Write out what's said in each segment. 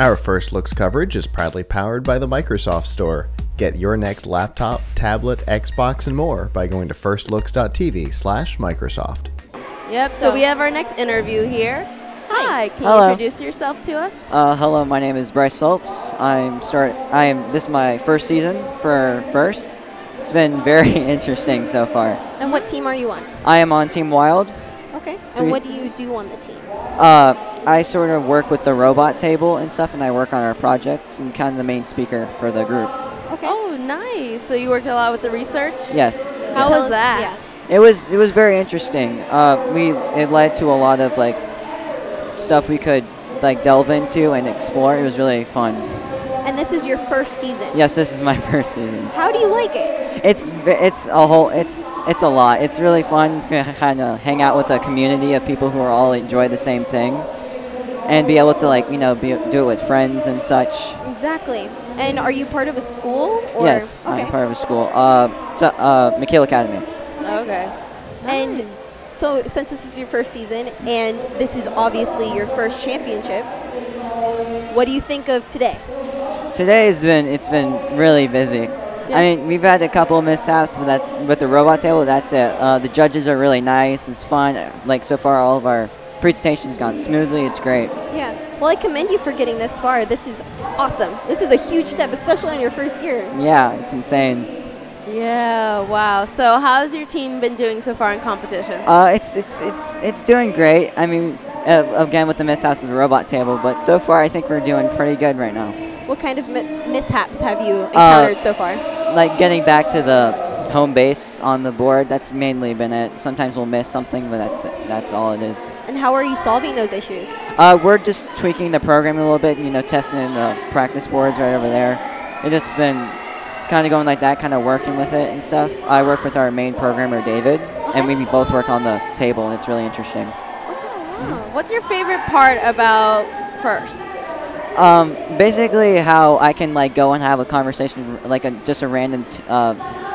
Our First Looks coverage is proudly powered by the Microsoft Store. Get your next laptop, tablet, Xbox, and more by going to firstlooks.tv slash Microsoft. Yep. So we have our next interview here. Hi. Can Hello. you introduce yourself to us? Uh, hello, my name is Bryce Phelps. I'm start. I am. This is my first season for First. It's been very interesting so far. And what team are you on? I am on Team Wild. Okay. Do And you- what do you do on the team? Uh, I sort of work with the robot table and stuff, and I work on our projects and kind of the main speaker for the group. Okay. Oh, nice. So you worked a lot with the research? Yes. How Tell was that? Yeah. It was it was very interesting. Uh, we it led to a lot of like stuff we could like delve into and explore. It was really fun. And this is your first season. Yes, this is my first season. How do you like it? It's it's a whole it's it's a lot. It's really fun to kind of hang out with a community of people who are all enjoy the same thing, and be able to like you know be, do it with friends and such. Exactly. And are you part of a school? Or? yes, Okay. I'm part of a school. Uh, so, uh, McKeel Academy. Okay. And so, since this is your first season, and this is obviously your first championship, what do you think of today? S- Today's been it's been really busy. I mean, we've had a couple of mishaps, but that's with the robot table. That's it. Uh, the judges are really nice. It's fun. Like so far, all of our presentations gone smoothly. It's great. Yeah. Well, I commend you for getting this far. This is awesome. This is a huge step, especially on your first year. Yeah, it's insane. Yeah, wow. So how's your team been doing so far in competition? Uh, it's it's it's it's doing great. I mean, uh, again with the mishaps with the robot table, but so far I think we're doing pretty good right now. What kind of mis- mishaps have you encountered so far? Like getting back to the home base on the board, that's mainly been it. Sometimes we'll miss something, but that's it. That's all it is. And how are you solving those issues? Uh, we're just tweaking the program a little bit, and you know, testing in the practice boards right over there. It just been kind of going like that, kind of working with it and stuff. I work with our main programmer, David, and we both work on the table, and it's really interesting. Oh, What's your favorite part about First? Um, basically, how I can like go and have a conversation, like a, just a random t- uh,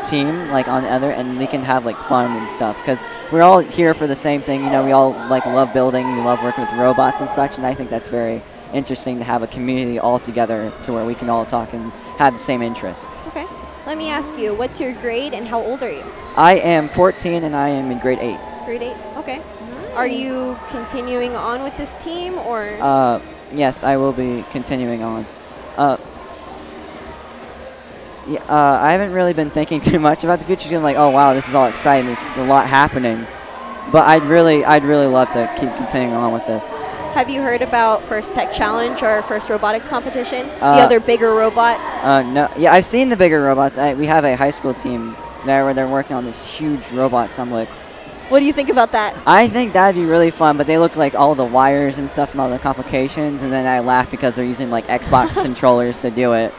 team, like on the other, and we can have like fun and stuff. Because we're all here for the same thing. You know, we all like love building, we love working with robots and such, and I think that's very interesting to have a community all together to where we can all talk and have the same interests. Okay. Let me ask you, what's your grade and how old are you? I am 14 and I am in grade 8. Grade 8. Okay. Are you continuing on with this team or Uh, yes, I will be continuing on. Uh, uh, I haven't really been thinking too much about the future. I'm like, oh wow, this is all exciting. There's just a lot happening. But I'd really, I'd really love to keep continuing on with this. have you heard about First Tech Challenge or First Robotics Competition? the Uh, other bigger robots? Uh, no, yeah, I've seen the bigger robots. I, we have a high school team there where they're working on these huge robots. I'm like, What do you think about that? I think that'd be really fun, but they look like all the wires and stuff and all the complications, and then I laugh because they're using like Xbox controllers to do it.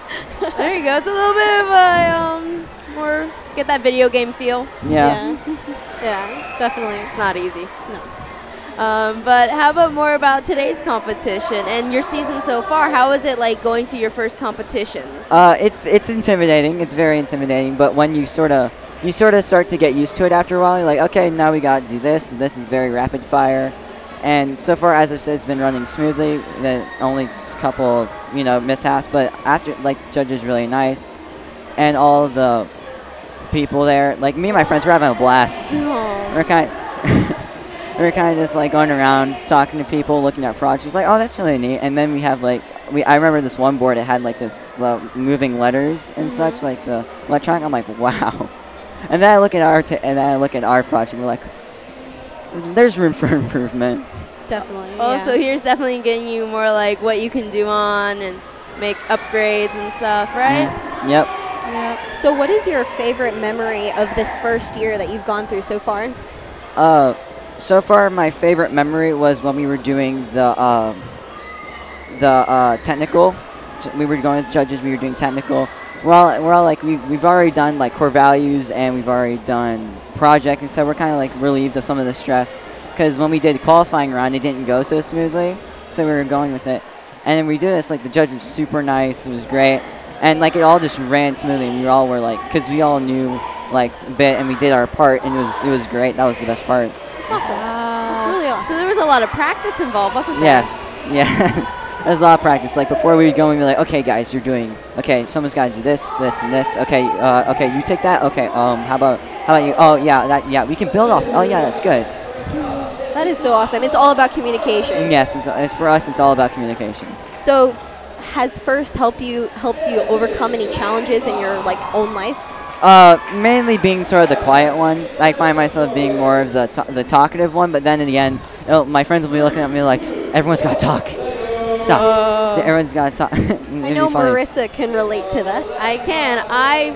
There you go. It's a little bit of a um, more get that video game feel. Yeah. Yeah, Yeah, definitely. It's not easy. No. Um, but how about more about today's competition and your season so far? How is it like going to your first competitions? Uh, it's it's intimidating. It's very intimidating. But when you sort of you sort of start to get used to it after a while, you're like, okay, now we got to do this. This is very rapid fire. And so far, as I said, it's been running smoothly. The only couple you know mishaps, but after like Judge is really nice, and all the people there, like me and my friends, we're having a blast. Aw. We're kind. we're kind of just like going around talking to people, looking at projects. Like, oh, that's really neat. And then we have like we. I remember this one board. It had like this uh, moving letters and such, like the electronic. I'm like, wow. And then I look at our t- and then I look at our project. We're like, there's room for improvement. Definitely. Also, yeah. here's definitely getting you more like what you can do on and make upgrades and stuff, right? Yep. Yep. So, what is your favorite memory of this first year that you've gone through so far? Uh, so far, my favorite memory was when we were doing the uh, the uh, technical. T- We were going to judges. We were doing technical. We're all we're all like we we've already done like core values and we've already done project, and so we're kind of like relieved of some of the stress because when we did qualifying round, it didn't go so smoothly. So we were going with it, and then we do this like the judge was super nice. It was great, and like it all just ran smoothly. And we all were like, because we all knew like a bit, and we did our part, and it was it was great. That was the best part. It's awesome. It's really awesome. So there was a lot of practice involved, wasn't there? Yes, yeah. there's a lot of practice. Like before we go and be like, okay, guys, you're doing okay. Someone's got to do this, this, and this. Okay, uh, okay, you take that. Okay, um, how about how about you? Oh yeah, that yeah, we can build off. Oh yeah, that's good. That is so awesome. It's all about communication. Yes, it's, it's for us. It's all about communication. So, has first help you helped you overcome any challenges in your like own life? Uh, mainly being sort of the quiet one. I find myself being more of the ta- the talkative one. But then in the end, my friends will be looking at me like, everyone's got to talk. Stop. Everyone's got to talk. I know Marissa can relate to that. I can. I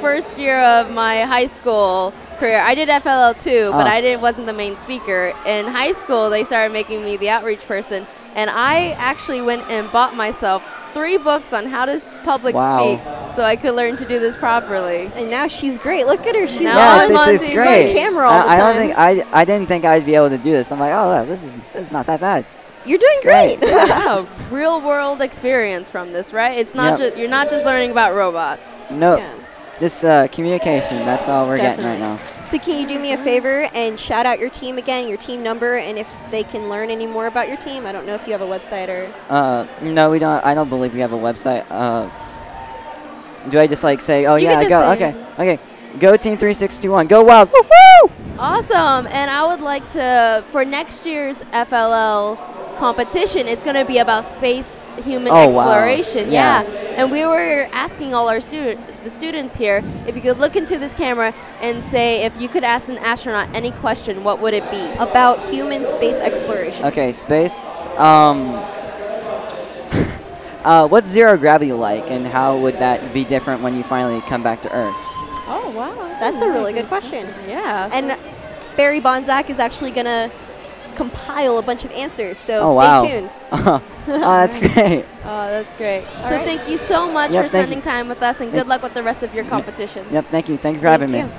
first year of my high school career, I did FLL too, oh. but Oh. I didn't wasn't the main speaker. In high school, they started making me the outreach person, and I actually went and bought myself three books on how to public Wow. speak, so I could learn to do this properly. And now she's great. Look at her. She's Now yeah, it's, it's, on it's great. on camera all I, the I don't think I, I didn't think I'd be able to do this. I'm like, oh, this is this is not that bad. You're doing great. great. yeah, real world experience from this, right? It's not Yep. just you're not just learning about robots. No, Yeah. this uh, communication. That's all we're getting right now. So can you do me a favor and shout out your team again, your team number, and if they can learn any more about your team? I don't know if you have a website or. Uh, no, we don't. I don't believe we have a website. Uh, do I just like say, oh You yeah, go? say- Okay, okay. Go team three six two one. Go wild! Woo woo! Awesome. And I would like to, for next year's FLL competition, it's going to be about space human Oh, wow. exploration. Yeah. And we were asking all our student, the students here, if you could look into this camera and say if you could ask an astronaut any question, what would it be? About human space exploration. Okay, space. Um, uh, what's zero gravity like, and how would that be different when you finally come back to Earth? Oh, wow. That's a really good question. Yeah. And Barry Bonzak is actually going to compile a bunch of answers, so Oh, stay wow. tuned. oh, that's great. oh, that's great. All so right. thank you so much Yep, for spending you. time with us, and good luck with the rest of your competition. Yep. Thank you. Thank you for Thank having you. me.